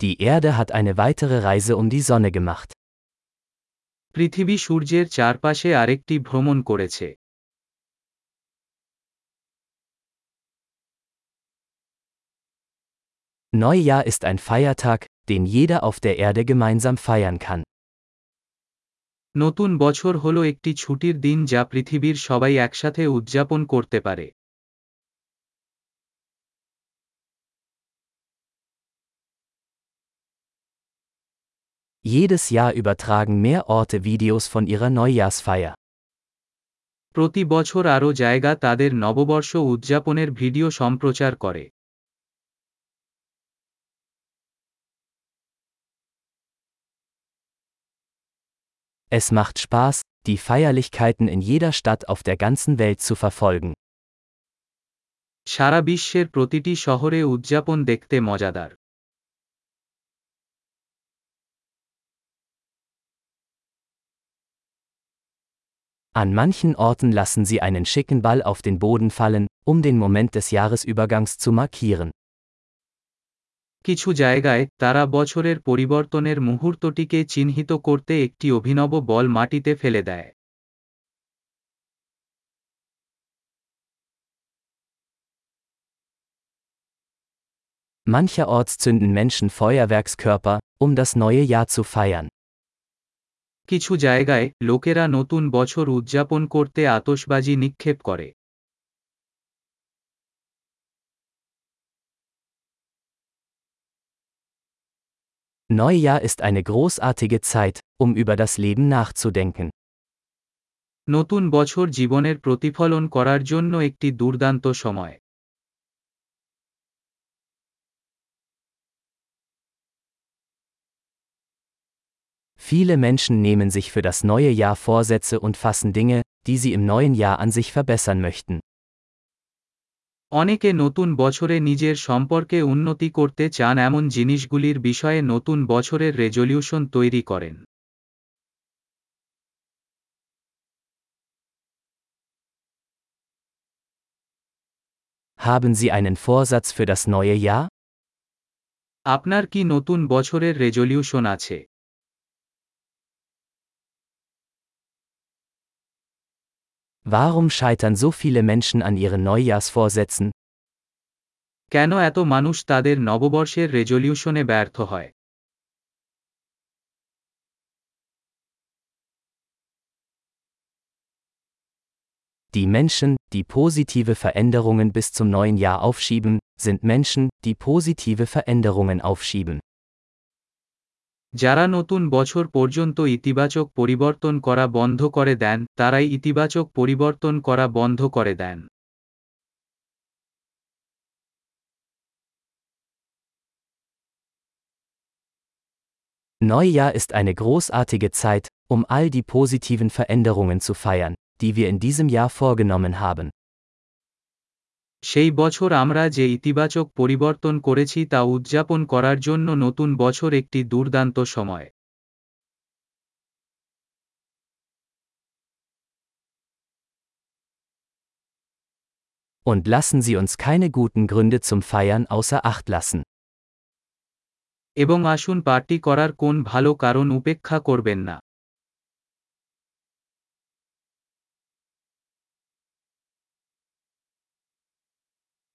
Die Erde hat eine weitere Reise um die Sonne gemacht. পৃথিবী সূর্যের চারপাশে আরেকটি ভ্রমণ করেছে Neujahr ist ein Feiertag, den jeder auf der Erde gemeinsam feiern kann. নতুন বছর হলো একটি ছুটির দিন যা পৃথিবীর সবাই একসাথে উদযাপন করতে পারে Jedes Jahr übertragen mehr Orte Videos von ihrer Neujahrsfeier. প্রতি বছর আরও জায়গা তাদের নববর্ষ উদযাপনের ভিডিও সম্প্রচার করে Es macht Spaß, die Feierlichkeiten in jeder Stadt auf der ganzen Welt zu verfolgen. সারা বিশ্বের প্রতিটি শহরে উদযাপন দেখতে মজাদার An manchen Orten lassen sie einen schicken Ball auf den Boden fallen, um den Moment des Jahresübergangs zu markieren. কিছু জায়গায় তারা বছরের পরিবর্তনের মুহূর্তটিকে চিহ্নিত করতে একটি অভিনব বল মাটিতে ফেলে দেয় Mancherorts zünden Menschen Feuerwerkskörper, um das neue Jahr zu feiern. কিছু জায়গায় লোকেরা নতুন বছর উদযাপন করতে আতশবাজি নিক্ষেপ করে Neujahr ist eine großartige Zeit, um über das Leben nachzudenken. নতুন বছর জীবনের প্রতিফলন করার জন্য একটি দুর্দান্ত সময় Viele Menschen nehmen sich für das neue Jahr Vorsätze und fassen Dinge, die sie im neuen Jahr an sich verbessern möchten. অনেকে নতুন বছরে নিজের সম্পর্কে উন্নতি করতে চান এমন জিনিসগুলির বিষয়ে নতুন বছরের রেজলিউশন তৈরি করেন Haben Sie einen Vorsatz für das neue Jahr? আপনার কি নতুন বছরের রেজলিউশন আছে Warum scheitern so viele Menschen an ihren Neujahrsvorsätzen? কেন এত মানুষ তাদের নববর্ষের রেজলিউশনে ব্যর্থ হয় Die Menschen, die positive Veränderungen bis zum neuen Jahr aufschieben, sind Menschen, die positive Veränderungen aufschieben. যারা নতুন বছর পর্যন্ত ইতিবাচক পরিবর্তন করা বন্ধ করে দেন তারাই ইতিবাচক পরিবর্তন করা বন্ধ করে দেন Neujahr ist eine großartige Zeit, um all die positiven Veränderungen zu feiern, die wir in diesem Jahr vorgenommen haben. সেই বছর আমরা যে ইতিবাচক পরিবর্তন করেছি তা উদযাপন করার জন্য নতুন বছর একটি দুর্দান্ত সময় Und lassen Sie uns keine guten Gründe zum Feiern außer Acht lassen. এবং আসুন পার্টি করার কোন ভালো কারণ উপেক্ষা করবেন না